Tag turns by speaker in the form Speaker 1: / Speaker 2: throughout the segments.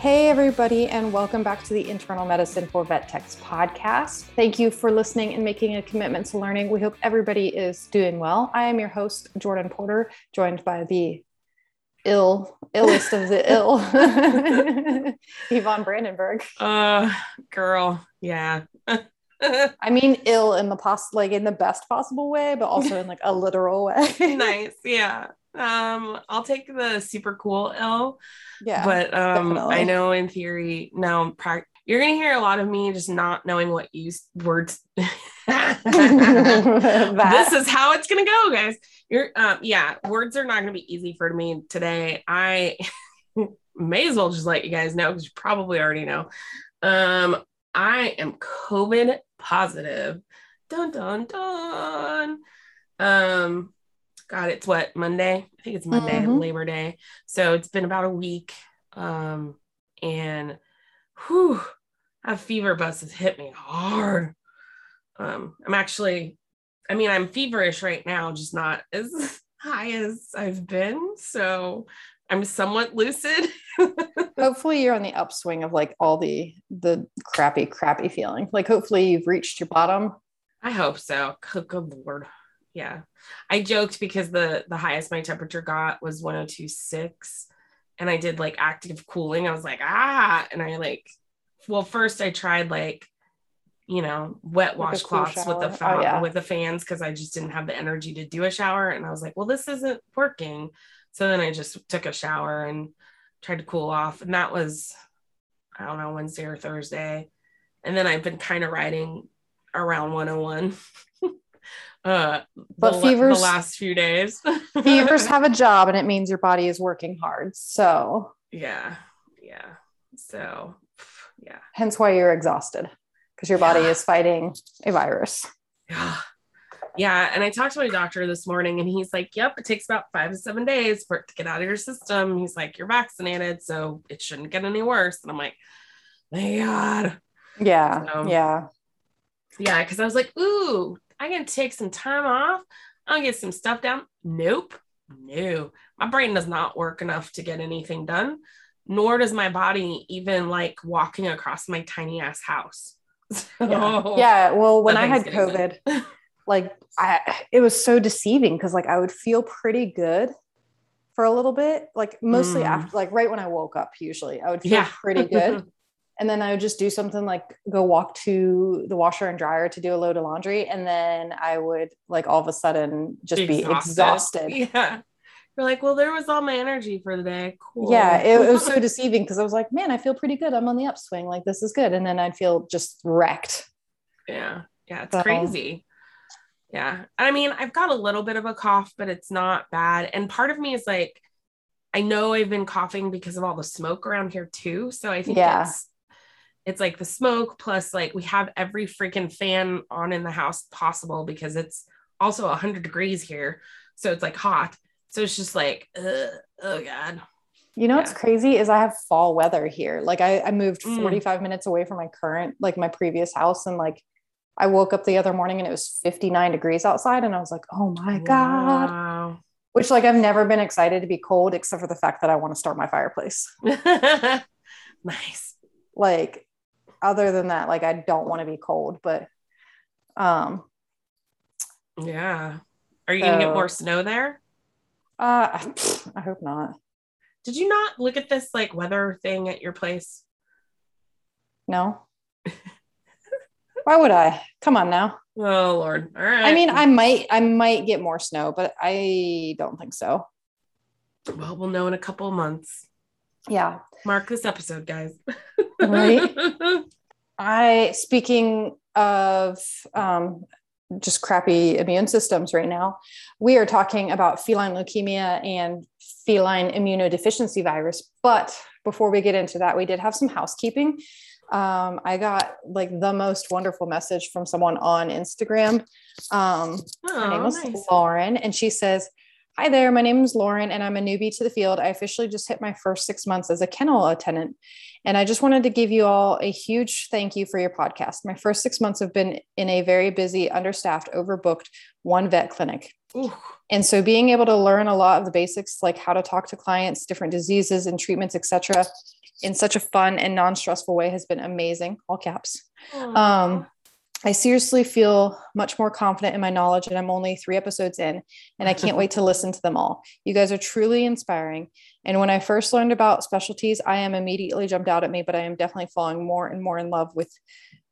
Speaker 1: Hey, everybody, and welcome back to the Internal Medicine for Vet Techs podcast. Thank you for listening and making a commitment to learning. We hope everybody is doing well. I am your host, Jordan Porter, joined by the ill, illest of the ill, Yvonne Brandenburg.
Speaker 2: Uh, girl, yeah.
Speaker 1: I mean, ill in the pos like in the best possible way, but also in like a literal way.
Speaker 2: nice, yeah. Um, I'll take the super cool L.
Speaker 1: Yeah,
Speaker 2: but um,
Speaker 1: definitely.
Speaker 2: I know in theory, no, pra- you're gonna hear a lot of me just not knowing what use words. this is how it's gonna go, guys. You're, um, yeah, words are not gonna be easy for me today. I may as well just let you guys know because you probably already know. Um, I am COVID positive. Dun dun dun. Um, God, it's what Monday? I think it's Monday,
Speaker 1: Mhm.
Speaker 2: Labor Day. So it's been about a week. Um, and whew, a fever bus has hit me hard. Um, I'm actually, I mean, I'm feverish right now, just not as high as I've been. So I'm somewhat lucid.
Speaker 1: hopefully you're on the upswing of like all the the crappy, crappy feeling. Like hopefully you've reached your bottom.
Speaker 2: I hope so. Good lord. Yeah. I joked because the the highest my temperature got was 102.6 and I did like active cooling. I was like, ah, and I like well, first I tried like you know, wet washcloths with the
Speaker 1: shower. Oh, yeah.
Speaker 2: with the fans because I just didn't have the energy to do a shower and I was like, well, this isn't working. So then I just took a shower and tried to cool off and that was I don't know, Wednesday or Thursday. And then I've been kind of riding around 101 uh
Speaker 1: But
Speaker 2: the,
Speaker 1: fevers-
Speaker 2: the last few days
Speaker 1: Fevers have a job and it means your body is working hard. So
Speaker 2: yeah yeah so yeah
Speaker 1: hence why you're exhausted because your body
Speaker 2: Yeah.
Speaker 1: is fighting a virus.
Speaker 2: yeah yeah and i talked to my doctor this morning and he's like yep it takes about five to seven days for it to get out of your system he's like you're vaccinated so it shouldn't get any worse and i'm like thank god
Speaker 1: Yeah.
Speaker 2: So-
Speaker 1: yeah.
Speaker 2: Yeah, because I was like, ooh, I can take some time off. I'll get some stuff down. Nope. No. My brain does not work enough to get anything done, nor does my body even like walking across my tiny ass house.
Speaker 1: Yeah.
Speaker 2: So,
Speaker 1: yeah. Well, when I had COVID, like I it was so deceiving because like I would feel pretty good for a little bit, like mostly
Speaker 2: Mm.
Speaker 1: after like right when I woke up, usually I would feel
Speaker 2: Yeah.
Speaker 1: pretty good. and then I would just do something like go walk to the washer and dryer to do a load of laundry. And then I would like all of a sudden just be exhausted.
Speaker 2: Yeah. You're like, well, there was all my energy for the day. Cool.
Speaker 1: Yeah, it, it was so deceiving because I was like, man, I feel pretty good. I'm on the upswing. Like this is good. And then I'd feel just wrecked.
Speaker 2: Yeah. Yeah. It's
Speaker 1: So-
Speaker 2: crazy. Yeah. I mean, I've got a little bit of a cough, but it's not bad. And part of me is like, I know I've been coughing because of all the smoke around here too. So I think
Speaker 1: Yeah.
Speaker 2: it's it's like the smoke plus like we have every freaking fan on in the house possible because it's also 100 degrees here. So it's like hot. So it's just like, oh God.
Speaker 1: You know what's crazy is I have fall weather here. Like I, I moved
Speaker 2: Mm.
Speaker 1: 45 minutes away from my current, like my previous house. And like I woke up the other morning and it was 59 degrees outside. And I was like, oh my God.
Speaker 2: Wow.
Speaker 1: Which like I've never been excited to be cold except for the fact that I want to start my fireplace.
Speaker 2: nice.
Speaker 1: Like other than that, like I don't want to be cold, but um
Speaker 2: Yeah. Are you gonna get more snow there?
Speaker 1: uh I hope not.
Speaker 2: Did you not look at this like weather thing at your place?
Speaker 1: No. Why would I? Come on now.
Speaker 2: Oh Lord. All right.
Speaker 1: I mean, I might I might get more snow, but I don't think so.
Speaker 2: well, we'll know in a couple of months.
Speaker 1: Yeah.
Speaker 2: Mark this episode, guys.
Speaker 1: Right. I speaking of um, just crappy immune systems right now, we are talking about feline leukemia and feline immunodeficiency virus. But before we get into that, we did have some housekeeping. um, I got like the most wonderful message from someone on Instagram. Um, her name
Speaker 2: Oh,
Speaker 1: was
Speaker 2: nice.
Speaker 1: Lauren, and she says, Hi there, my name is Lauren, and I'm a newbie to the field. I officially just hit my first six months as a kennel attendant. And I just wanted to give you all a huge thank you for your podcast. My first six months have been in a very busy, understaffed, overbooked one vet clinic.
Speaker 2: Ooh.
Speaker 1: And so being able to learn a lot of the basics, like how to talk to clients, different diseases and treatments, etc., in such a fun and non-stressful way has been amazing. All caps. Um, I seriously feel much more confident in my knowledge, and I'm only three episodes in, and I can't wait to listen to them all. You guys are truly inspiring. And when I first learned about specialties, I am immediately jumped out at me, but I am definitely falling more and more in love with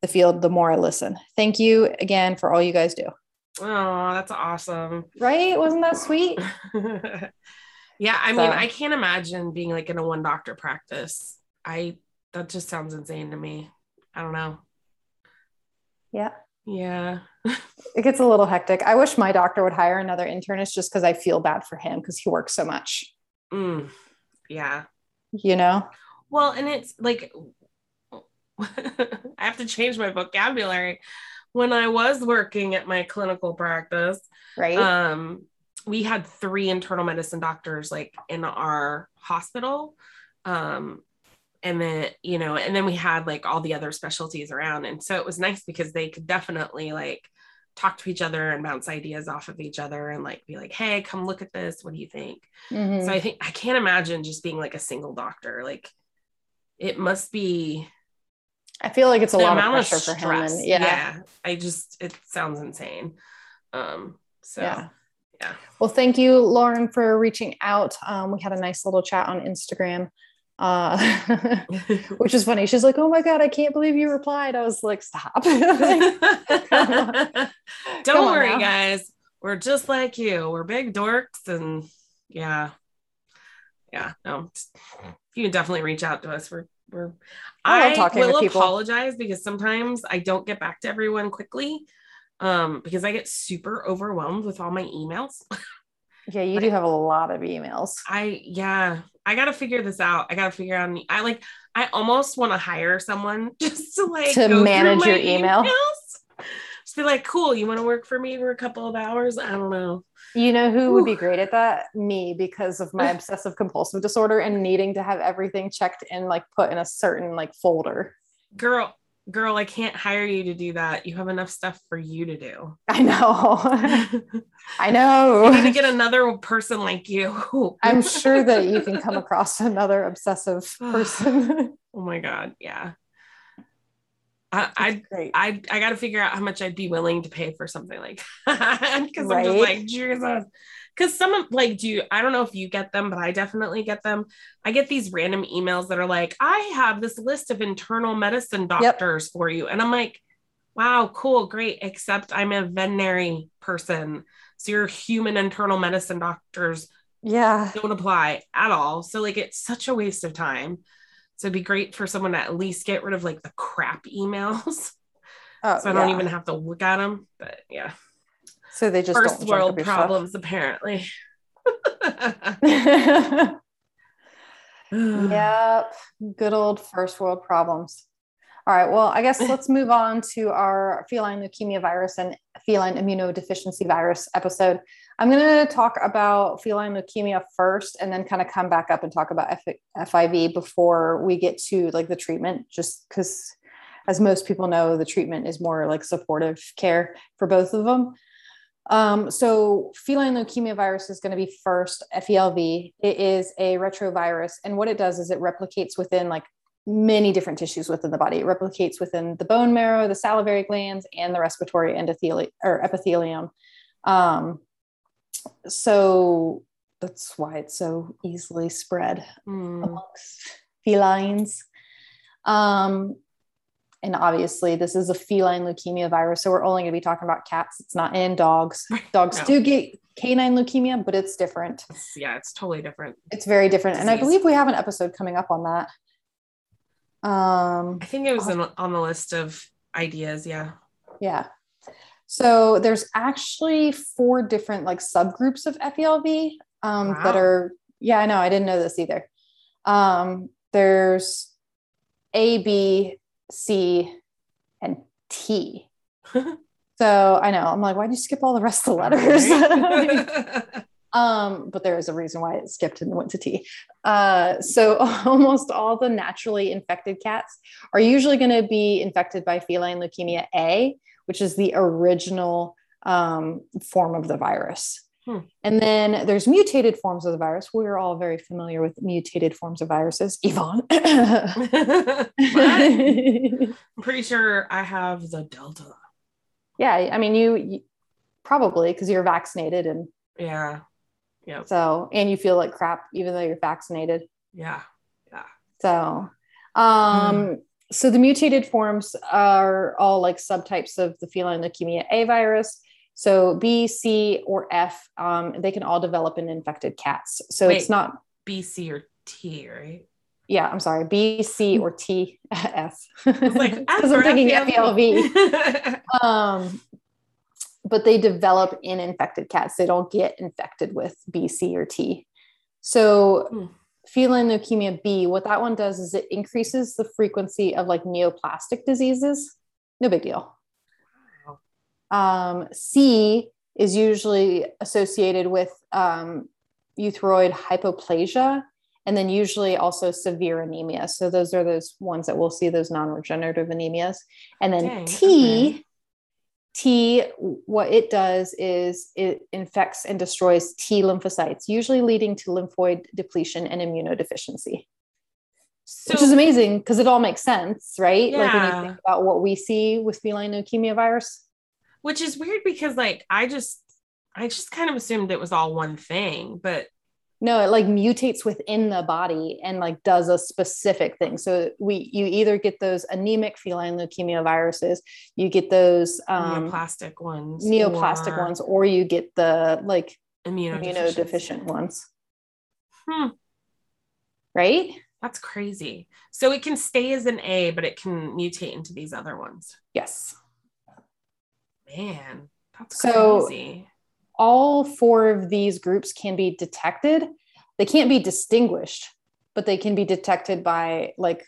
Speaker 1: the field the more I listen. Thank you again for all you guys do.
Speaker 2: oh, that's awesome.
Speaker 1: Right? Wasn't that sweet?
Speaker 2: yeah, I mean, I can't imagine being like in a one doctor practice. I that just sounds insane to me. I don't know.
Speaker 1: Yeah.
Speaker 2: Yeah.
Speaker 1: It gets a little hectic. I wish my doctor would hire another internist just because I feel bad for him because he works so much,
Speaker 2: Mm. Yeah.
Speaker 1: you know?
Speaker 2: Well, and it's like I have to change my vocabulary. When I was working at my clinical practice,
Speaker 1: Right.
Speaker 2: um, we had three internal medicine doctors like in our hospital. Um, and then, you know, and then we had like all the other specialties around. And so it was nice because they could definitely like talk to each other and bounce ideas off of each other and like be like, hey, come look at this. What do you think?
Speaker 1: Mhm.
Speaker 2: So I think I can't imagine just being like a single doctor. Like it must be
Speaker 1: I feel like it's a lot of pressure for him. And yeah.
Speaker 2: I just it sounds insane. Um so
Speaker 1: Yeah.
Speaker 2: yeah.
Speaker 1: Well, thank you, Lauren, for reaching out. Um, we had a nice little chat on Instagram, uh, which is funny. She's like, "Oh my god, I can't believe you replied." I was like, "Stop!" Like,
Speaker 2: Don't worry,
Speaker 1: now.
Speaker 2: guys. We're just like you. We're big dorks and yeah. Yeah. No. You can definitely reach out to us. We're we're
Speaker 1: I
Speaker 2: I, will apologize because sometimes I don't get back to everyone quickly. Um, because I get super overwhelmed with all my emails.
Speaker 1: Yeah, you do have a lot of emails.
Speaker 2: I yeah, I gotta figure this out. I gotta figure out. I like. I almost want to hire someone just to like
Speaker 1: To manage your email?
Speaker 2: emails. Just be like, cool. You want to work for me for a couple of hours? I don't know.
Speaker 1: You know who would be great at that? Me, because of my obsessive compulsive disorder and needing to have everything checked and like put in a certain like folder.
Speaker 2: Girl, girl, I can't hire you to do that. You have enough stuff for you to do.
Speaker 1: I know. I know.
Speaker 2: I
Speaker 1: know.
Speaker 2: need to get another person like you.
Speaker 1: I'm sure that you can come across another obsessive oh person.
Speaker 2: oh my god, yeah. I, I I I got to figure out how much I'd be willing to pay for something like that because I'm just like Jesus. Because some of like, do you, I don't know if you get them, but I definitely get them. I get these random emails that are like, I have this list of internal medicine doctors for you, and I'm like, wow, cool, great. Except I'm a veterinary person, so your human internal medicine doctors
Speaker 1: Yeah.
Speaker 2: don't apply at all. So like, it's such a waste of time. So it'd be great for someone to at least get rid of like the crap emails.
Speaker 1: Oh,
Speaker 2: so I don't even have to look at them. But yeah,
Speaker 1: So they just
Speaker 2: first
Speaker 1: don't
Speaker 2: world
Speaker 1: up your stuff.
Speaker 2: problems apparently.
Speaker 1: yep. Good old first world problems. All right. Well, I guess let's move on to our feline leukemia virus and feline immunodeficiency virus episode. I'm going to talk about feline leukemia first and then kind of come back up and talk about F- FIV before we get to like the treatment, just because, as most people know, the treatment is more like supportive care for both of them. Um, so feline leukemia virus is going to be first FELV. It is a retrovirus, and what it does is it replicates within like many different tissues within the body. It replicates within the bone marrow, the salivary glands, and the respiratory endothelium or epithelium. Um, so that's why it's so easily spread
Speaker 2: Hmm.
Speaker 1: amongst felines. Um, and obviously, this is a feline leukemia virus, so we're only going to be talking about cats. It's not in dogs. Dogs
Speaker 2: No.
Speaker 1: do get canine leukemia, but it's different.
Speaker 2: It's- yeah, it's totally different.
Speaker 1: It's very different, and I believe we have an episode coming up on that. Um,
Speaker 2: I think it was in, on the list of ideas. Yeah.
Speaker 1: yeah. So there's actually four different like subgroups of FELV um, that are. Yeah, I know. I didn't know this either. Um, there's A, B, C, and T. so I know I'm like, why did you skip all the rest of the letters? Um, but there is a reason why it skipped and went to T. Uh, so almost all the naturally infected cats are usually going to be infected by feline leukemia A, which is the original um, form of the virus.
Speaker 2: Hmm.
Speaker 1: And then there's mutated forms of the virus. We're all very familiar with mutated forms of viruses. Yvonne.
Speaker 2: I'm pretty sure I have the Delta.
Speaker 1: yeah, I mean, you, you probably because you're vaccinated, and
Speaker 2: Yeah. Yeah.
Speaker 1: so and you feel like crap even though you're vaccinated.
Speaker 2: Yeah. Yeah.
Speaker 1: So, um, so the mutated forms are all like subtypes of the feline leukemia A virus. So B, C, or F, um, they can all develop in infected cats. So it's not,
Speaker 2: B, C, or T, right?
Speaker 1: yeah, I'm sorry, B, C, or T, F.
Speaker 2: It's like
Speaker 1: because I'm thinking FELV. Um, but they develop in infected cats. They don't get infected with B, C, or T. So
Speaker 2: Hmm.
Speaker 1: feline leukemia B, what that one does is it increases the frequency of like neoplastic diseases. No big deal. Um, C is usually associated with um, erythroid hypoplasia and then usually also severe anemia. So those are those ones that we'll see those non-regenerative anemias. And then
Speaker 2: Dang,
Speaker 1: T,
Speaker 2: okay.
Speaker 1: T, what it does is it infects and destroys T lymphocytes, usually leading to lymphoid depletion and immunodeficiency,
Speaker 2: So,
Speaker 1: which is amazing because it all makes sense, right? Like when you think about what we see with feline leukemia virus.
Speaker 2: Which is weird because like I just I just kind of assumed it was all one thing, but
Speaker 1: No, it like mutates within the body and like does a specific thing. So we you either get those anemic feline leukemia viruses, you get those um,
Speaker 2: neoplastic ones,
Speaker 1: neoplastic
Speaker 2: or
Speaker 1: ones, or you get the like
Speaker 2: immunodeficient.
Speaker 1: immunodeficient ones,
Speaker 2: Hmm,
Speaker 1: right?
Speaker 2: that's crazy. So it can stay as an A, but it can mutate into these other ones.
Speaker 1: Yes.
Speaker 2: Man, that's
Speaker 1: So-
Speaker 2: crazy.
Speaker 1: all four of these groups can be detected. They can't be distinguished, but they can be detected by like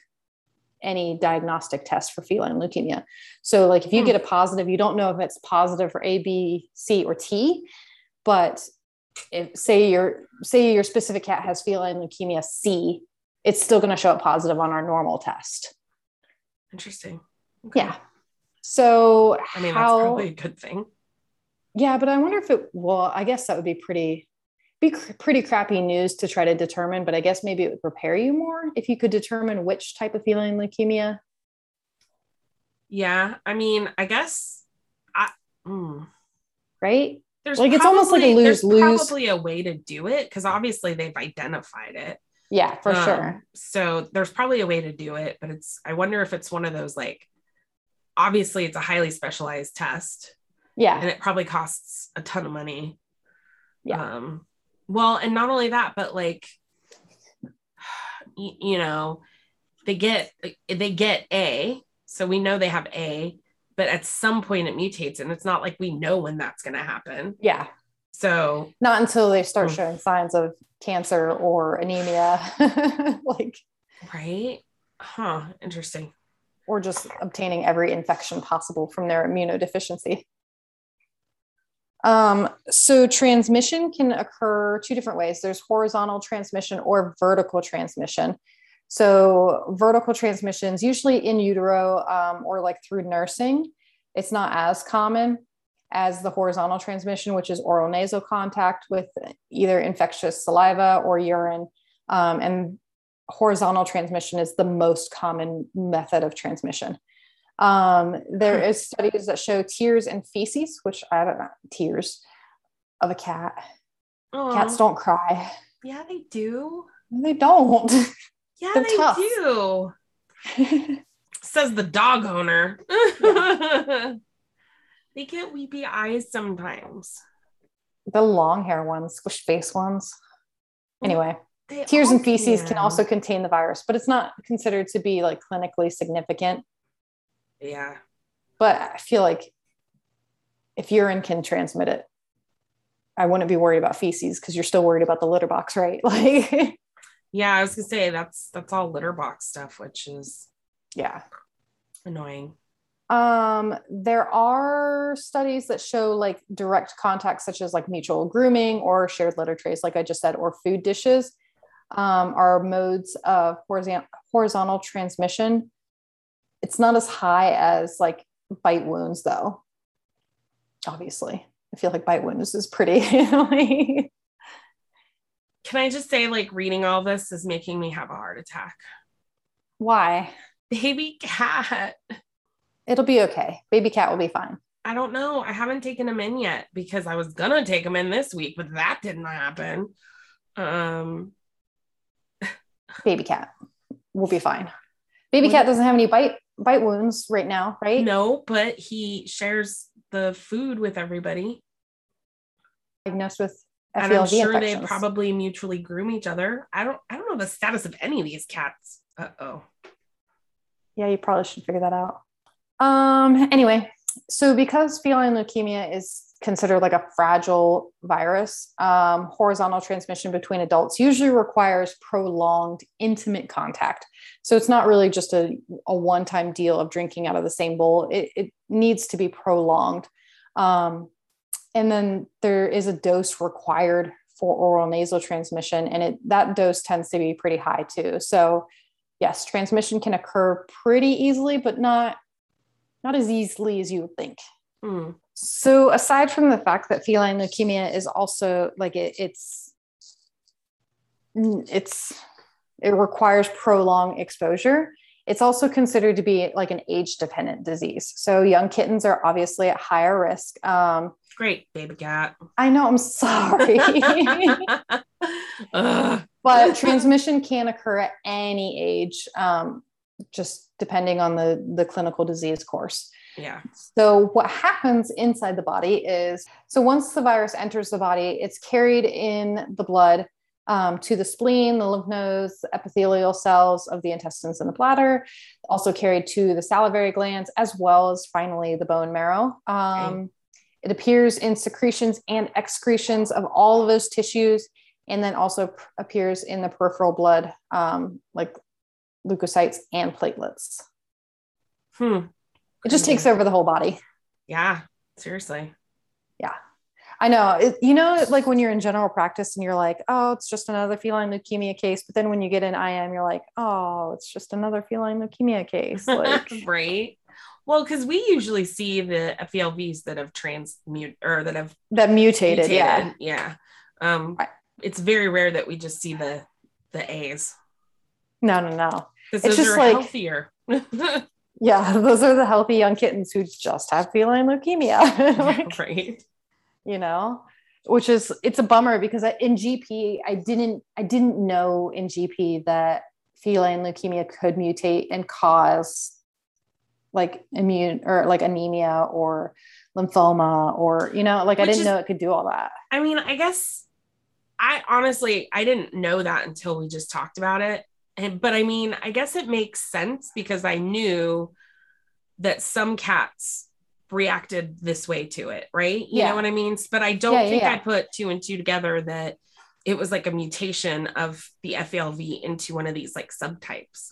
Speaker 1: any diagnostic test for feline leukemia. So, like if you
Speaker 2: Hmm.
Speaker 1: get a positive, you don't know if it's positive for A, B, C, or T, but if say your say your specific cat has feline leukemia C, it's still going to show up positive on our normal test.
Speaker 2: Interesting. Okay.
Speaker 1: Yeah. So
Speaker 2: I mean,
Speaker 1: how,
Speaker 2: that's probably a good thing.
Speaker 1: Yeah, but I wonder if it. Well, I guess that would be pretty, be pretty crappy news to try to determine. But I guess maybe it would prepare you more if you could determine which type of feline leukemia.
Speaker 2: Yeah. I mean, I guess I hmm.
Speaker 1: Right?
Speaker 2: there's
Speaker 1: Like, it's almost like a
Speaker 2: probably-
Speaker 1: lose-lose.
Speaker 2: Probably a way to do it because obviously they've identified it.
Speaker 1: Yeah, for
Speaker 2: Um,
Speaker 1: sure.
Speaker 2: So there's probably a way to do it, but it's I wonder if it's one of those like obviously it's a highly specialized test
Speaker 1: Yeah,
Speaker 2: and it probably costs a ton of money.
Speaker 1: Yeah.
Speaker 2: Um well, and not only that, but like you know, they get they get A, so we know they have A, but at some point it mutates and it's not like we know when that's going to happen.
Speaker 1: yeah.
Speaker 2: So,
Speaker 1: Not until they start
Speaker 2: Hmm.
Speaker 1: showing signs of cancer or anemia, like,
Speaker 2: right? Huh, interesting.
Speaker 1: Or just obtaining every infection possible from their immunodeficiency. Um, so transmission can occur two different ways. There's horizontal transmission or vertical transmission. So vertical transmissions, usually in utero um, or like through nursing, it's not as common as the horizontal transmission, which is oral nasal contact with either infectious saliva or urine. Um, and horizontal transmission is the most common method of transmission. Um, there is studies that show tears and feces, which I don't know, tears of a cat.
Speaker 2: Oh,
Speaker 1: Cats don't cry.
Speaker 2: yeah, they do.
Speaker 1: They don't.
Speaker 2: Yeah,
Speaker 1: They're
Speaker 2: they
Speaker 1: tough.
Speaker 2: do. Says the dog owner. they get weepy eyes sometimes.
Speaker 1: the long hair ones, squish face ones. Anyway,
Speaker 2: They
Speaker 1: tears and feces can also contain the virus, but it's not considered to be like clinically significant.
Speaker 2: Yeah.
Speaker 1: But I feel like if urine can transmit it, I wouldn't be worried about feces because you're still worried about the litter box, right? Like,
Speaker 2: Yeah, I was gonna say that's that's all litter box stuff, which is
Speaker 1: yeah.
Speaker 2: Annoying.
Speaker 1: Um, there are studies that show like direct contact, such as like mutual grooming or shared litter trays, like I just said, or food dishes, um, are modes of horizontal horizontal transmission. It's not as high as like bite wounds, though. Obviously, I feel like bite wounds is pretty.
Speaker 2: Can I just say, like, reading all this is making me have a heart attack?
Speaker 1: Why?
Speaker 2: Baby cat.
Speaker 1: It'll be okay. Baby cat will be fine.
Speaker 2: I don't know. I haven't taken him in yet because I was gonna take him in this week, but that didn't happen. Um,
Speaker 1: baby cat will be fine. Baby cat doesn't have any bite bite wounds right now, right?
Speaker 2: No, but he shares the food with everybody.
Speaker 1: Diagnosed with
Speaker 2: FELV and I'm sure infections. they probably mutually groom each other. I don't I don't know the status of any of these cats. Uh oh.
Speaker 1: Yeah, you probably should figure that out. Um. Anyway, so because feline leukemia is considered like a fragile virus, um, horizontal transmission between adults usually requires prolonged, intimate contact. So it's not really just a, a one time deal of drinking out of the same bowl, it, it needs to be prolonged. Um, and then there is a dose required for oral nasal transmission, and it, that dose tends to be pretty high too. So, yes, transmission can occur pretty easily, but not not as easily as you would think. Mm. So, aside from the fact that feline leukemia is also like it, it's it's it requires prolonged exposure. It's also considered to be like an age dependent disease. So, young kittens are obviously at higher risk. Um,
Speaker 2: Great, baby cat.
Speaker 1: I know. I'm sorry. but transmission can occur at any age, um, just depending on the, the clinical disease course.
Speaker 2: Yeah.
Speaker 1: So, what happens inside the body is so once the virus enters the body, it's carried in the blood um, to the spleen, the lymph nodes, the epithelial cells of the intestines and the bladder, also carried to the salivary glands, as well as finally the bone marrow. Um, okay. It appears in secretions and excretions of all of those tissues, and then also p- appears in the peripheral blood, um, like leukocytes and platelets.
Speaker 2: Hmm.
Speaker 1: It just takes over the whole body.
Speaker 2: Yeah, seriously.
Speaker 1: Yeah. I know. It, you know, like when you're in general practice and you're like, oh, it's just another feline leukemia case. But then when you get in IM, you're like, oh, it's just another feline leukemia case. Like,
Speaker 2: right. Well, because we usually see the FELVs that have transmute or that have
Speaker 1: that mutated. mutated. Yeah.
Speaker 2: Yeah. Um, it's very rare that we just see the the A's.
Speaker 1: No, no, no.
Speaker 2: Because those just are like, healthier.
Speaker 1: yeah, those are the healthy young kittens who just have feline leukemia.
Speaker 2: like, right.
Speaker 1: You know, which is it's a bummer because in GP I didn't I didn't know in GP that feline leukemia could mutate and cause like immune or like anemia or lymphoma or you know like Which i didn't is, know it could do all that
Speaker 2: i mean i guess i honestly i didn't know that until we just talked about it and but i mean i guess it makes sense because i knew that some cats reacted this way to it right you yeah. know what i mean but i don't yeah, think yeah, i put two and two together that it was like a mutation of the FELV into one of these like subtypes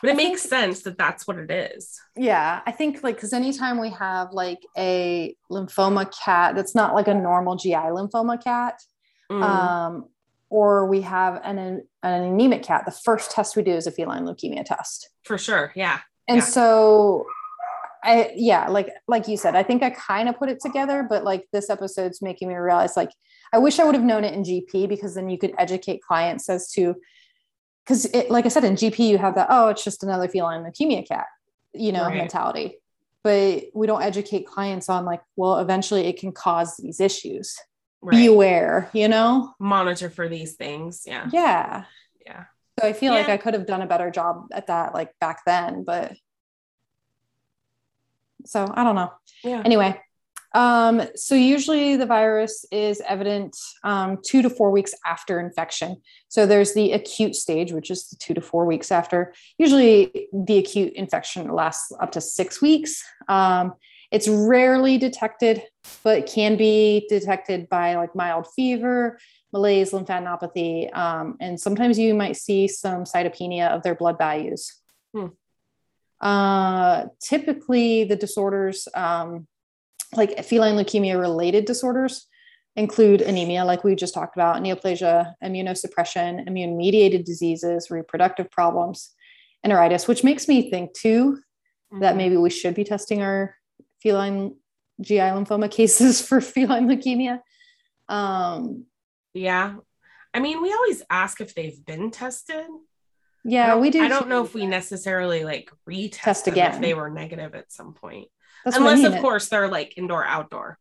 Speaker 2: but it I makes think, sense that that's what it is.
Speaker 1: Yeah, I think like because anytime we have like a lymphoma cat that's not like a normal GI lymphoma cat, mm. um, or we have an, an anemic cat, the first test we do is a feline leukemia test.
Speaker 2: For sure, yeah.
Speaker 1: And
Speaker 2: yeah.
Speaker 1: so I yeah, like like you said, I think I kind of put it together, but like this episode's making me realize like I wish I would have known it in GP because then you could educate clients as to because it like I said in GP, you have that, oh, it's just another feline leukemia cat, you know, right. mentality. But we don't educate clients on like, well, eventually it can cause these issues. Right. Be aware, you know,
Speaker 2: monitor for these things. Yeah.
Speaker 1: Yeah.
Speaker 2: Yeah.
Speaker 1: So I feel yeah. like I could have done a better job at that like back then, but so I don't know.
Speaker 2: Yeah.
Speaker 1: Anyway, um, so usually the virus is evident um, two to four weeks after infection. So there's the acute stage, which is the two to four weeks after. Usually the acute infection lasts up to six weeks. Um, it's rarely detected, but can be detected by like mild fever, malaise, lymphadenopathy, um, and sometimes you might see some cytopenia of their blood values. Hmm. Uh, typically, the disorders, um, like feline leukemia related disorders, include anemia, like we just talked about, neoplasia, immunosuppression, immune mediated diseases, reproductive problems, enteritis, which makes me think too mm-hmm. that maybe we should be testing our feline GI lymphoma cases for feline leukemia. Um,
Speaker 2: yeah. I mean, we always ask if they've been tested.
Speaker 1: Yeah, we do.
Speaker 2: I don't know if we necessarily like retest again if they were negative at some point. That's Unless, I mean. of course, they're like indoor outdoor.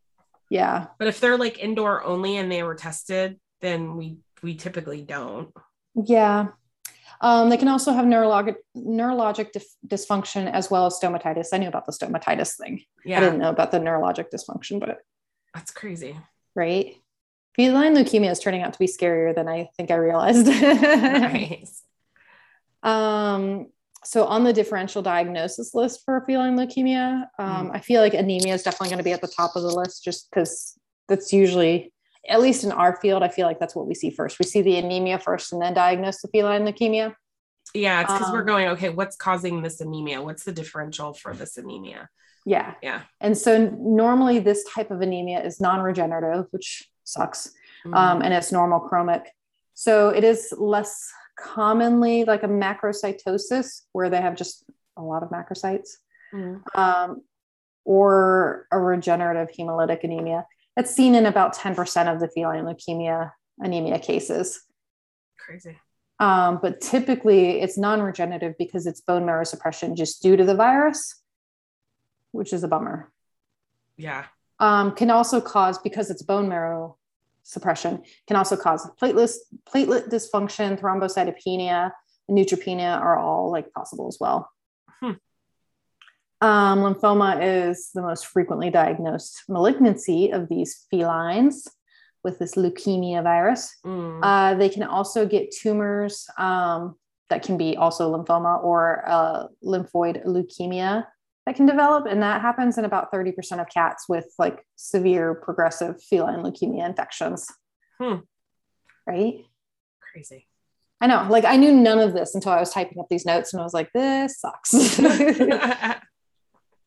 Speaker 1: Yeah.
Speaker 2: But if they're like indoor only and they were tested, then we we typically don't.
Speaker 1: Yeah. Um, they can also have neurologic neurologic dif- dysfunction as well as stomatitis. I knew about the stomatitis thing. Yeah. I didn't know about the neurologic dysfunction, but
Speaker 2: that's crazy.
Speaker 1: Right. Feline leukemia is turning out to be scarier than I think I realized. nice. Um, so on the differential diagnosis list for feline leukemia, um, mm. I feel like anemia is definitely going to be at the top of the list just because that's usually, at least in our field, I feel like that's what we see first. We see the anemia first and then diagnose the feline leukemia.
Speaker 2: Yeah, it's because um, we're going, okay, what's causing this anemia? What's the differential for this anemia?
Speaker 1: Yeah.
Speaker 2: Yeah.
Speaker 1: And so normally this type of anemia is non regenerative, which sucks, mm. um, and it's normal chromic. So it is less commonly like a macrocytosis where they have just a lot of macrocytes mm. um, or a regenerative hemolytic anemia. It's seen in about 10% of the feline leukemia anemia cases.
Speaker 2: Crazy.
Speaker 1: Um, but typically it's non regenerative because it's bone marrow suppression just due to the virus, which is a bummer.
Speaker 2: Yeah.
Speaker 1: Um, can also cause, because it's bone marrow suppression can also cause platelet platelet dysfunction, thrombocytopenia, neutropenia are all like possible as well. Um, lymphoma is the most frequently diagnosed malignancy of these felines with this leukemia virus. Mm. Uh, they can also get tumors um, that can be also lymphoma or uh, lymphoid leukemia that can develop and that happens in about 30% of cats with like severe progressive feline leukemia infections hmm. right
Speaker 2: crazy
Speaker 1: i know like i knew none of this until i was typing up these notes and i was like this sucks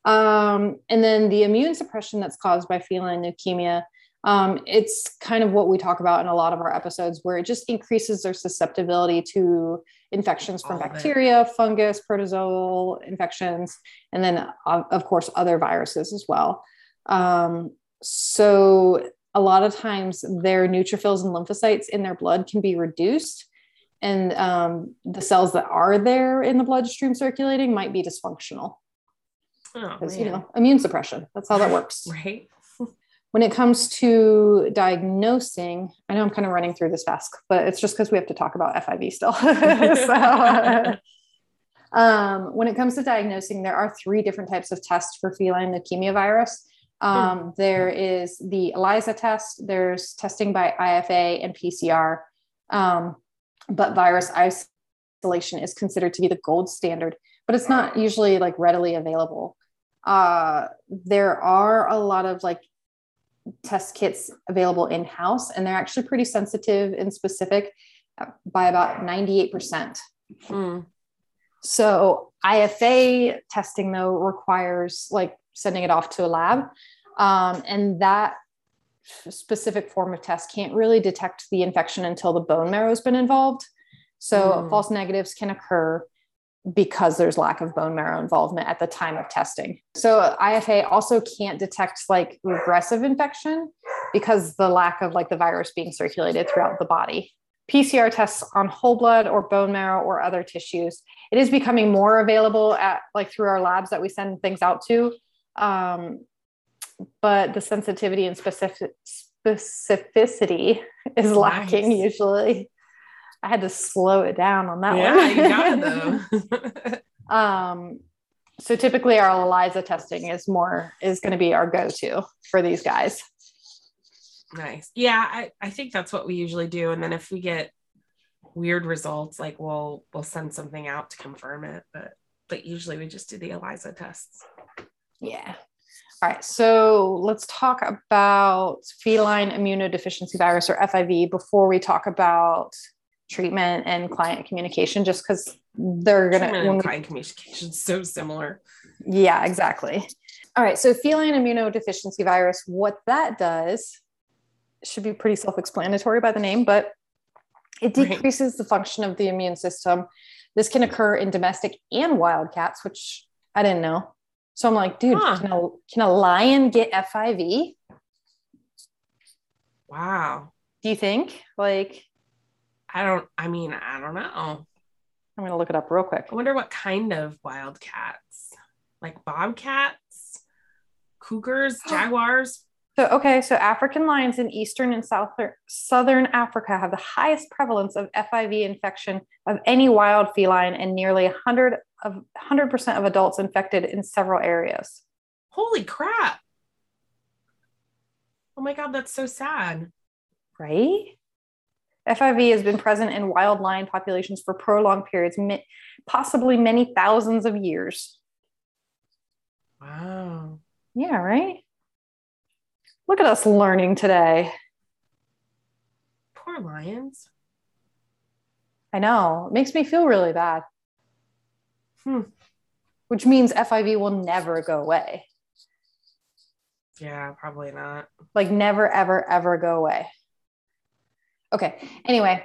Speaker 1: um, and then the immune suppression that's caused by feline leukemia um, it's kind of what we talk about in a lot of our episodes where it just increases their susceptibility to infections from All bacteria, fungus, protozoal infections, and then, uh, of course, other viruses as well. Um, so, a lot of times, their neutrophils and lymphocytes in their blood can be reduced, and um, the cells that are there in the bloodstream circulating might be dysfunctional. Oh, you know, immune suppression. That's how that works.
Speaker 2: right
Speaker 1: when it comes to diagnosing, I know I'm kind of running through this fast, but it's just because we have to talk about FIV still. so, um, when it comes to diagnosing, there are three different types of tests for feline leukemia virus. Um, hmm. There is the ELISA test, there's testing by IFA and PCR, um, but virus isolation is considered to be the gold standard, but it's not usually like readily available. Uh, there are a lot of like test kits available in house, and they're actually pretty sensitive and specific uh, by about 98%. Mm. So, IFA testing, though, requires like sending it off to a lab. Um, and that specific form of test can't really detect the infection until the bone marrow has been involved. So, mm. false negatives can occur because there's lack of bone marrow involvement at the time of testing. So IFA also can't detect like regressive infection because the lack of like the virus being circulated throughout the body. PCR tests on whole blood or bone marrow or other tissues. It is becoming more available at like through our labs that we send things out to. Um, but the sensitivity and specific specificity is nice. lacking usually. I had to slow it down on that
Speaker 2: yeah, one. Yeah, you got
Speaker 1: it though. um, so typically our ELISA testing is more is going to be our go-to for these guys.
Speaker 2: Nice. Yeah, I, I think that's what we usually do. And then if we get weird results, like we'll we'll send something out to confirm it. But but usually we just do the ELISA tests.
Speaker 1: Yeah. All right, so let's talk about feline immunodeficiency virus or FIV before we talk about treatment and client communication just because they're gonna
Speaker 2: Treatment
Speaker 1: when
Speaker 2: and client communication is so similar.
Speaker 1: yeah exactly all right so feline immunodeficiency virus what that does should be pretty self-explanatory by the name but it
Speaker 2: Right.
Speaker 1: decreases the function of the immune system this can occur in domestic and wild cats which i didn't know so i'm like dude
Speaker 2: Huh.
Speaker 1: can, a, can a lion get fiv
Speaker 2: Wow.
Speaker 1: do you think like
Speaker 2: I don't, I mean, I don't know.
Speaker 1: i'm gonna look it up real quick
Speaker 2: I wonder what kind of wild cats, like bobcats, cougars, jaguars.
Speaker 1: So, okay, so African lions in eastern and south southern Africa have the highest prevalence of FIV infection of any wild feline, and nearly 100 of 100% of adults infected in several areas.
Speaker 2: Holy crap. Oh my God, that's so sad.
Speaker 1: Right? FIV has been present in wild lion populations for prolonged periods, possibly many thousands of years.
Speaker 2: Wow.
Speaker 1: Yeah, right? Look at us learning today.
Speaker 2: Poor lions.
Speaker 1: I know. It makes me feel really bad.
Speaker 2: Hmm.
Speaker 1: Which means FIV will never go away.
Speaker 2: Yeah, probably not.
Speaker 1: Like never, ever, ever go away. Okay. Anyway,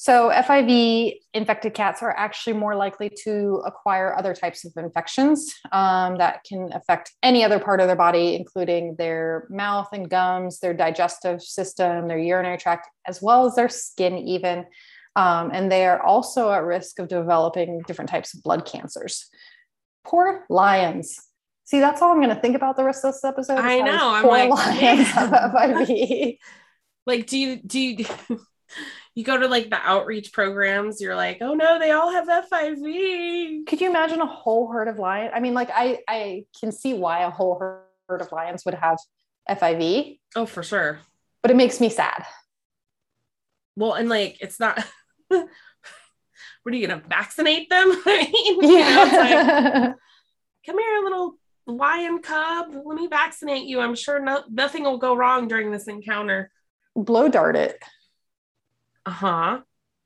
Speaker 1: so FIV infected cats are actually more likely to acquire other types of infections um, that can affect any other part of their body, including their mouth and gums, their digestive system, their urinary tract, as well as their skin, even. Um, and they are also at risk of developing different types of blood cancers. Poor lions. See, that's all I'm going to think about the rest of this episode.
Speaker 2: I know, I'm
Speaker 1: poor
Speaker 2: like,
Speaker 1: lions have. FIV.
Speaker 2: Like, do you, do you, you go to like the outreach programs, you're like, oh no, they all have FIV.
Speaker 1: Could you imagine a whole herd of lions? I mean, like I I can see why a whole herd of lions would have FIV,
Speaker 2: Oh, for sure.
Speaker 1: but it makes me sad.
Speaker 2: Well, and like, it's not, what are you to vaccinate them? I mean, you know, like,
Speaker 1: Yeah.
Speaker 2: come here, little lion cub. Let me vaccinate you. I'm sure no, nothing will go wrong during this encounter.
Speaker 1: Blow dart it.
Speaker 2: Uh huh.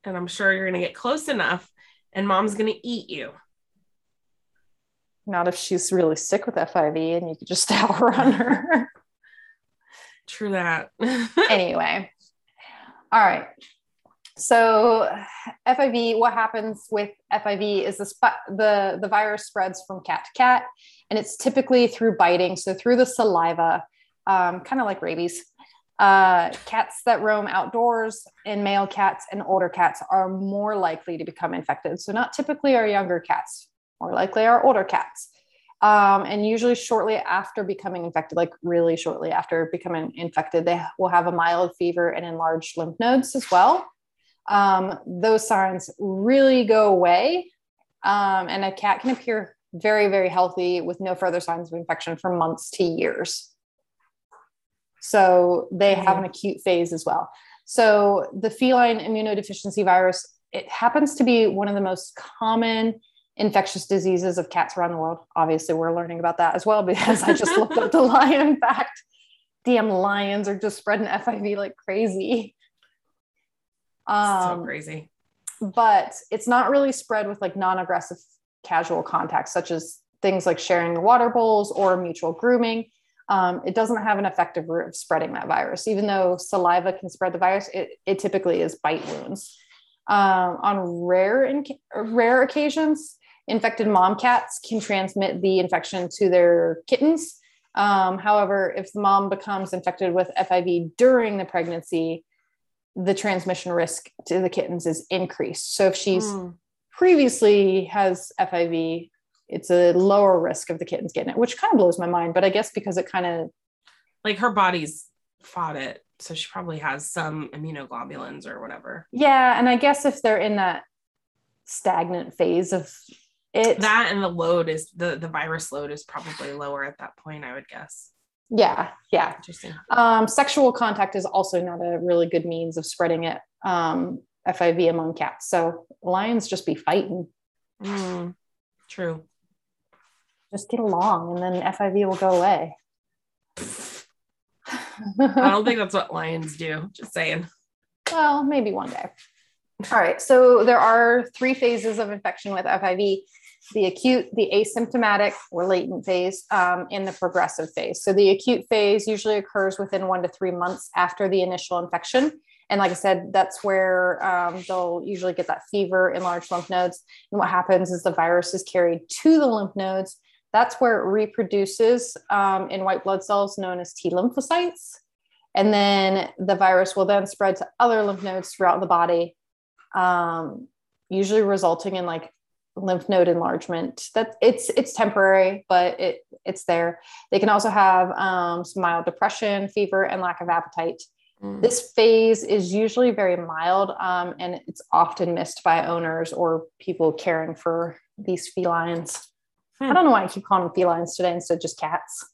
Speaker 2: And I'm sure you're going to get close enough and mom's going to eat you.
Speaker 1: Not if she's really sick with FIV and you could just outrun her.
Speaker 2: True that.
Speaker 1: anyway. All right. So FIV, what happens with FIV is the spot the the virus spreads from cat to cat, and it's typically through biting, so through the saliva, um, kind of like rabies. Uh, cats that roam outdoors and male cats and older cats are more likely to become infected. So not typically our younger cats, more likely our older cats. Um, and usually shortly after becoming infected, like really shortly after becoming infected, they will have a mild fever and enlarged lymph nodes as well. Um, those signs really go away, um, and a cat can appear very, very healthy with no further signs of infection for months to years. So they have an acute phase as well. So the feline immunodeficiency virus, it happens to be one of the most common infectious diseases of cats around the world. Obviously, we're learning about that as well because I just looked up the lion fact. Damn lions are just spreading FIV like crazy.
Speaker 2: so
Speaker 1: Um,
Speaker 2: crazy.
Speaker 1: but it's not really spread with like non-aggressive casual contacts, such as things like sharing your water bowls or mutual grooming. Um, it doesn't have an effective route of spreading that virus. Even though saliva can spread the virus, it, it typically is bite wounds. Um, on rare in, rare occasions, infected mom cats can transmit the infection to their kittens. Um, however, if the mom becomes infected with FIV during the pregnancy, the transmission risk to the kittens is increased. So if she's
Speaker 2: Mm.
Speaker 1: previously has FIV, it's a lower risk of the kittens getting it, which kind of blows my mind. But I guess because it kind of
Speaker 2: Like her body's fought it. So she probably has some immunoglobulins or whatever.
Speaker 1: yeah, and I guess if they're in that stagnant phase of it,
Speaker 2: That and the load is the the virus load is probably lower at that point, I would guess.
Speaker 1: yeah, yeah.
Speaker 2: Interesting.
Speaker 1: Um, sexual contact is also not a really good means of spreading it. Um, FIV among cats. So lions just be fighting,
Speaker 2: Mm, true.
Speaker 1: Just get along, and then FIV will go away.
Speaker 2: I don't think that's what lions do. Just saying.
Speaker 1: well, maybe one day. All right. So there are three phases of infection with FIV the acute, the asymptomatic or latent phase, um, and the progressive phase. So the acute phase usually occurs within one to three months after the initial infection. And like I said, that's where um, they'll usually get that fever, enlarged lymph nodes. And what happens is the virus is carried to the lymph nodes. That's where it reproduces um, in white blood cells known as T lymphocytes. And then the virus will then spread to other lymph nodes throughout the body, um, usually resulting in like lymph node enlargement. That it's it's temporary, but it it's there. They can also have um, some mild depression, fever, and lack of appetite. Mm. This phase is usually very mild, um, and it's often missed by owners or people caring for these felines. Hmm. I don't know why I keep calling them felines today instead of just cats.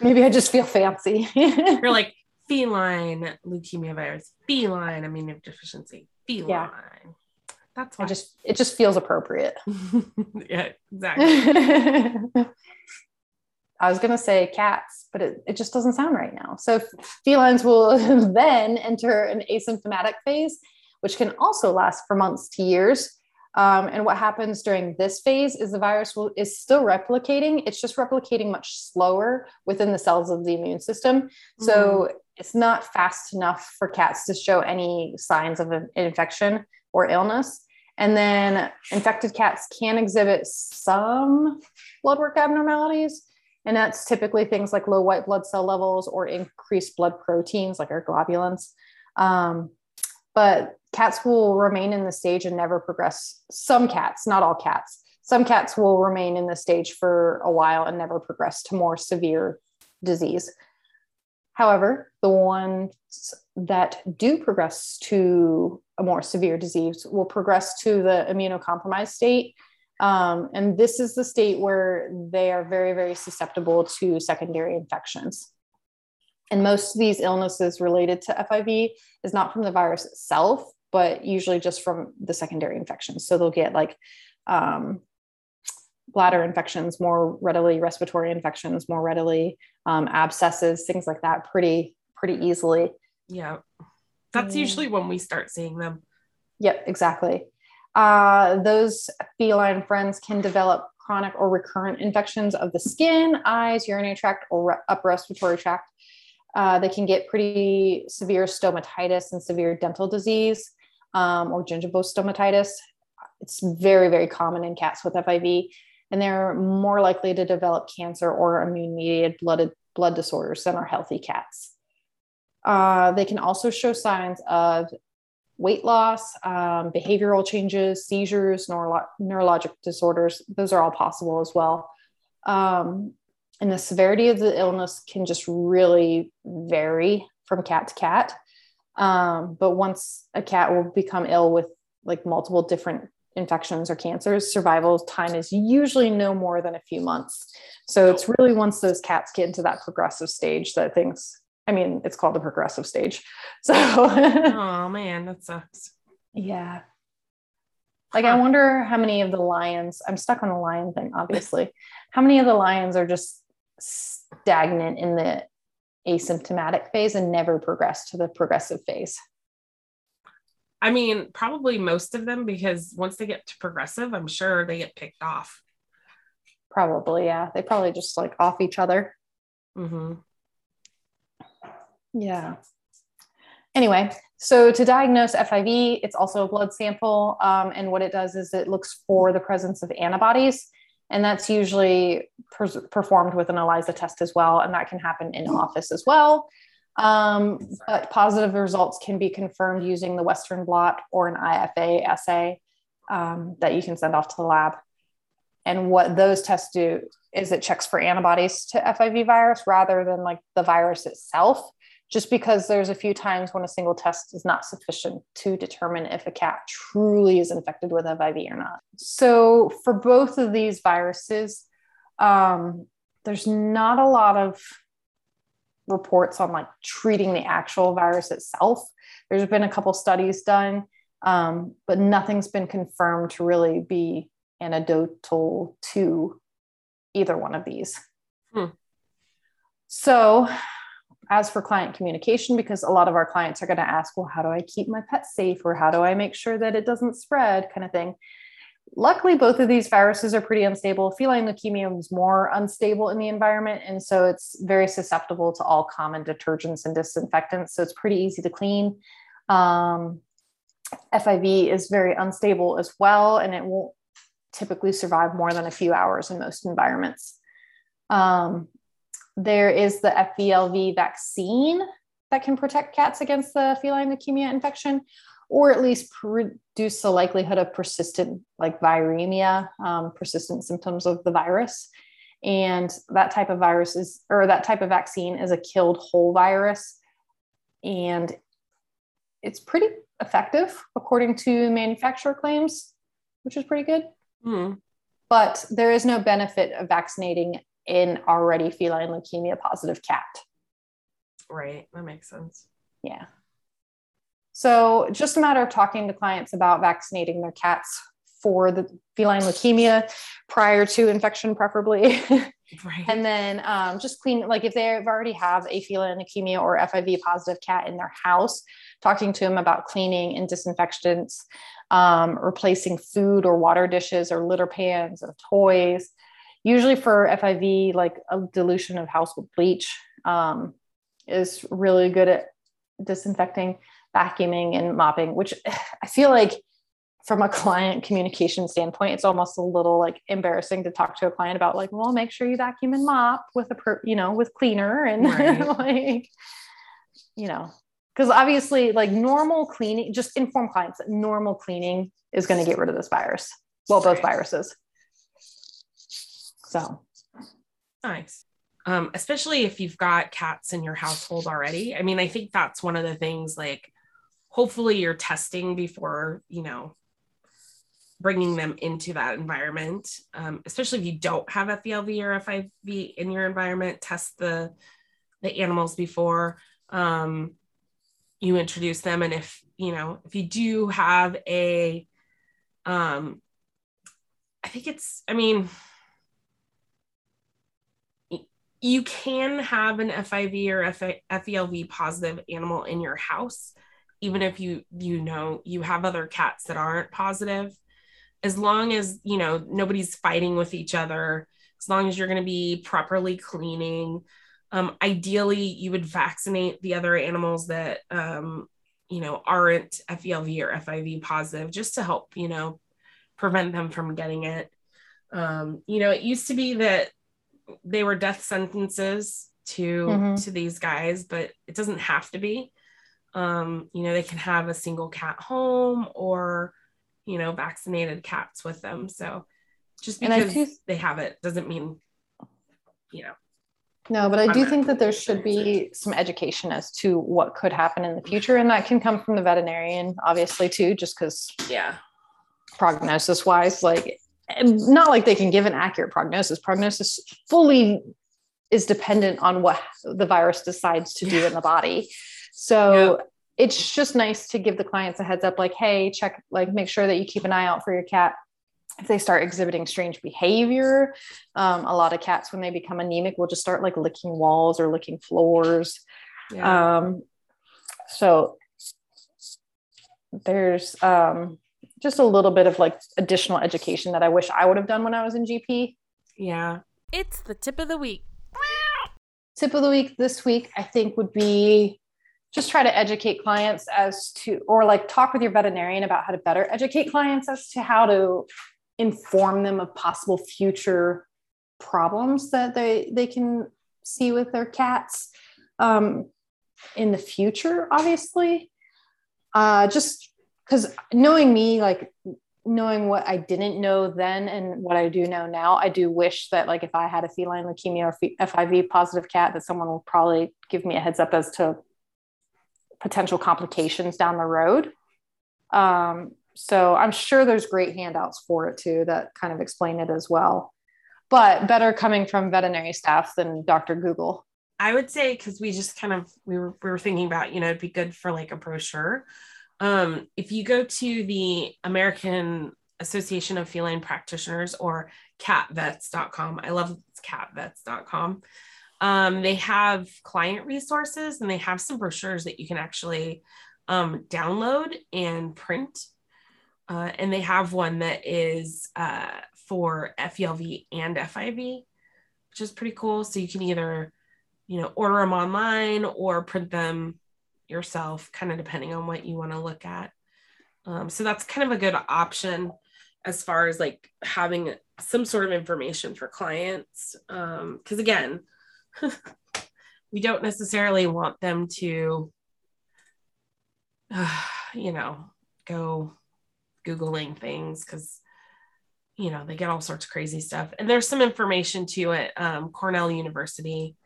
Speaker 1: Maybe I just feel fancy.
Speaker 2: You're like feline leukemia virus, feline immunodeficiency, feline. Yeah.
Speaker 1: That's why. I just it just feels appropriate.
Speaker 2: yeah, exactly.
Speaker 1: I was gonna say cats, but it, it just doesn't sound right now. So felines will then enter an asymptomatic phase, which can also last for months to years. Um, and what happens during this phase is the virus will, is still replicating. It's just replicating much slower within the cells of the immune system. So mm. it's not fast enough for cats to show any signs of an infection or illness. And then infected cats can exhibit some blood work abnormalities. And that's typically things like low white blood cell levels or increased blood proteins like our globulins. Um, but cats will remain in the stage and never progress. Some cats, not all cats, some cats will remain in the stage for a while and never progress to more severe disease. However, the ones that do progress to a more severe disease will progress to the immunocompromised state. Um, and this is the state where they are very, very susceptible to secondary infections. And most of these illnesses related to FIV is not from the virus itself, but usually just from the secondary infections. So they'll get like um, bladder infections more readily, respiratory infections more readily, um, abscesses, things like that, pretty pretty easily.
Speaker 2: Yeah, that's mm. usually when we start seeing them.
Speaker 1: Yep, exactly. Uh, those feline friends can develop chronic or recurrent infections of the skin, eyes, urinary tract, or re- upper respiratory tract. Uh, they can get pretty severe stomatitis and severe dental disease um, or gingivostomatitis. It's very, very common in cats with FIV and they're more likely to develop cancer or immune mediated blood, blood disorders than our healthy cats. Uh, they can also show signs of weight loss, um, behavioral changes, seizures, neuro- neurologic disorders. Those are all possible as well. Um, and the severity of the illness can just really vary from cat to cat. Um, but once a cat will become ill with like multiple different infections or cancers, survival time is usually no more than a few months. So it's really once those cats get into that progressive stage that things, I mean, it's called the progressive stage. So,
Speaker 2: oh man, that sucks.
Speaker 1: Yeah. Like, I wonder how many of the lions, I'm stuck on the lion thing, obviously. how many of the lions are just stagnant in the asymptomatic phase and never progress to the progressive phase?
Speaker 2: I mean, probably most of them because once they get to progressive, I'm sure they get picked off.
Speaker 1: Probably, yeah. They probably just like off each other.
Speaker 2: Mm-hmm.
Speaker 1: Yeah. Anyway, so to diagnose FIV, it's also a blood sample. Um, and what it does is it looks for the presence of antibodies. And that's usually per- performed with an ELISA test as well. And that can happen in office as well. Um, but positive results can be confirmed using the Western blot or an IFA assay um, that you can send off to the lab. And what those tests do is it checks for antibodies to FIV virus rather than like the virus itself, just because there's a few times when a single test is not sufficient to determine if a cat truly is infected with FIV or not. So for both of these viruses, um, there's not a lot of reports on like treating the actual virus itself. There's been a couple studies done, um, but nothing's been confirmed to really be antidotal to either one of these. Hmm. So, as for client communication, because a lot of our clients are going to ask, well, how do I keep my pet safe or how do I make sure that it doesn't spread, kind of thing. Luckily, both of these viruses are pretty unstable. Feline leukemia is more unstable in the environment, and so it's very susceptible to all common detergents and disinfectants. So it's pretty easy to clean. Um, FIV is very unstable as well, and it won't typically survive more than a few hours in most environments. Um, there is the FELV vaccine that can protect cats against the feline leukemia infection, or at least reduce the likelihood of persistent, like viremia, um, persistent symptoms of the virus. And that type of virus is, or that type of vaccine is a killed whole virus. And it's pretty effective according to manufacturer claims, which is pretty good. Mm. But there is no benefit of vaccinating in already feline leukemia positive cat.
Speaker 2: Right. That makes sense.
Speaker 1: Yeah. So, just a matter of talking to clients about vaccinating their cats for the feline leukemia prior to infection, preferably. right. And then um, just clean, like if they already have a feline leukemia or FIV positive cat in their house, talking to them about cleaning and disinfectants, um, replacing food or water dishes or litter pans or toys, usually for FIV, like a dilution of household bleach um, is really good at disinfecting, vacuuming, and mopping, which I feel like from a client communication standpoint, it's almost a little like embarrassing to talk to a client about like, well, make sure you vacuum and mop with a, per, you know, with cleaner and right. like, you know, because obviously like normal cleaning, just inform clients that normal cleaning is going to get rid of this virus. Well, both viruses. So
Speaker 2: nice. Um, especially if you've got cats in your household already. I mean, I think that's one of the things like hopefully you're testing before, you know, bringing them into that environment. Um, especially if you don't have FELV or FIV in your environment, test the the animals before um, you introduce them. And if you know, if you do have a um, I think it's, I mean, you can have an FIV or FELV positive animal in your house, even if you you know you have other cats that aren't positive. As long as you know nobody's fighting with each other, as long as you're going to be properly cleaning. Um, ideally, you would vaccinate the other animals that um, you know aren't FELV or FIV positive, just to help you know prevent them from getting it. Um, you know, it used to be that they were death sentences to mm-hmm. to these guys, but it doesn't have to be. Um, you know, they can have a single cat home or you know vaccinated cats with them. So just because do, they have it doesn't mean you know.
Speaker 1: No, but I do think that there should be some education as to what could happen in the future, and that can come from the veterinarian, obviously, too, just because
Speaker 2: yeah,
Speaker 1: prognosis wise, like not like they can give an accurate prognosis. Prognosis fully is dependent on what the virus decides to do in the body. So it's just nice to give the clients a heads up like, hey, check, like, make sure that you keep an eye out for your cat. If they start exhibiting strange behavior, um, a lot of cats, when they become anemic, will just start like licking walls or licking floors. Yeah. Um, so there's um, just a little bit of like additional education that I wish I would have done when I was in GP.
Speaker 2: Yeah.
Speaker 3: It's the tip of the week.
Speaker 1: Tip of the week this week, I think, would be just try to educate clients as to, or like talk with your veterinarian about how to better educate clients as to how to inform them of possible future problems that they they can see with their cats um, in the future. Obviously, uh, just because knowing me, like knowing what I didn't know then and what I do know now, I do wish that like if I had a feline leukemia or FIV positive cat, that someone will probably give me a heads up as to potential complications down the road. Um, so I'm sure there's great handouts for it too that kind of explain it as well. But better coming from veterinary staff than Dr. Google.
Speaker 2: I would say because we just kind of we were we were thinking about you know it'd be good for like a brochure um, if you go to the American Association of Feline Practitioners or catvets.com, I love catvets.com. Um, they have client resources and they have some brochures that you can actually um, download and print. Uh, and they have one that is uh, for FELV and FIV, which is pretty cool. So you can either, you know, order them online or print them yourself, kind of depending on what you want to look at. Um, so that's kind of a good option as far as like having some sort of information for clients. Because um, again, we don't necessarily want them to, uh, you know, go Googling things because, you know, they get all sorts of crazy stuff. And there's some information to it. Um, Cornell University,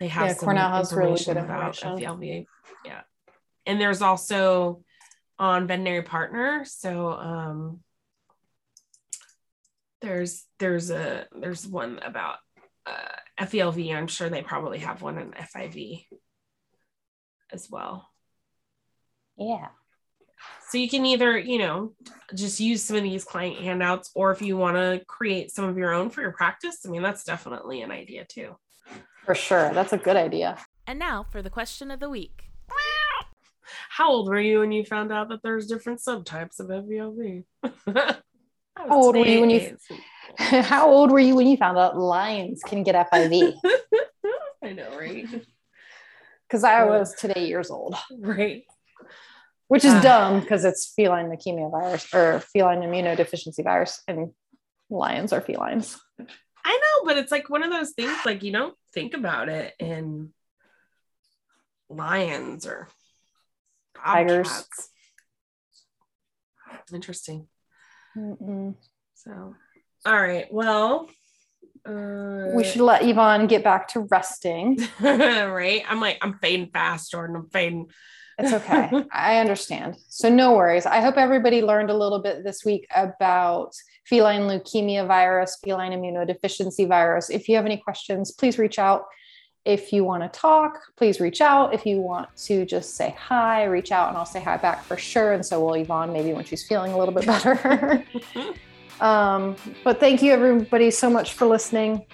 Speaker 2: they have yeah, Cornell has really good information about FELV. Yeah. And there's also on veterinary partner. So um, there's there's a there's one about uh, FELV. I'm sure they probably have one in FIV as well.
Speaker 1: Yeah.
Speaker 2: So you can either, you know, just use some of these client handouts, or if you want to create some of your own for your practice, I mean, that's definitely an idea too.
Speaker 1: For sure. That's a good idea.
Speaker 3: And now for the question of the week.
Speaker 2: How old were you when you found out that there's different subtypes of FELV?
Speaker 1: How old were you when you How old were you when you found out lions can get FIV?
Speaker 2: I know, right?
Speaker 1: Because I was today years old.
Speaker 2: Right.
Speaker 1: Which is uh, dumb because it's feline leukemia virus or feline immunodeficiency virus, and lions are felines.
Speaker 2: I know, but it's like one of those things like you don't think about it in lions or tigers. Interesting. Mm-mm. So, all right. Well,
Speaker 1: uh, we should let Yvonne get back to resting.
Speaker 2: right. I'm like, I'm fading fast, Jordan. I'm fading.
Speaker 1: It's okay. I understand. So, no worries. I hope everybody learned a little bit this week about feline leukemia virus, feline immunodeficiency virus. If you have any questions, please reach out. If you want to talk, please reach out. If you want to just say hi, reach out and I'll say hi back for sure. And so will Yvonne, maybe when she's feeling a little bit better. um, but thank you, everybody, so much for listening.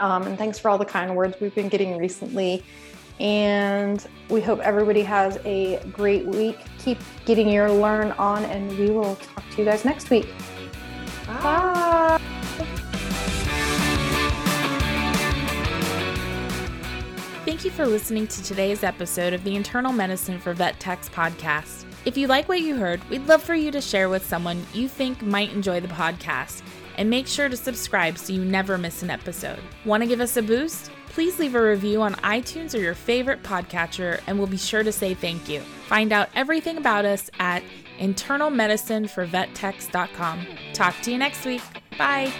Speaker 1: Um, and thanks for all the kind words we've been getting recently. And we hope everybody has a great week. Keep getting your learn on, and we will talk to you guys next week. Bye. Bye.
Speaker 3: Thank you for listening to today's episode of the Internal Medicine for Vet Techs podcast. If you like what you heard, we'd love for you to share with someone you think might enjoy the podcast. And make sure to subscribe so you never miss an episode. Want to give us a boost? Please leave a review on iTunes or your favorite podcatcher, and we'll be sure to say thank you. Find out everything about us at internalmedicineforvettechs.com. Talk to you next week. Bye.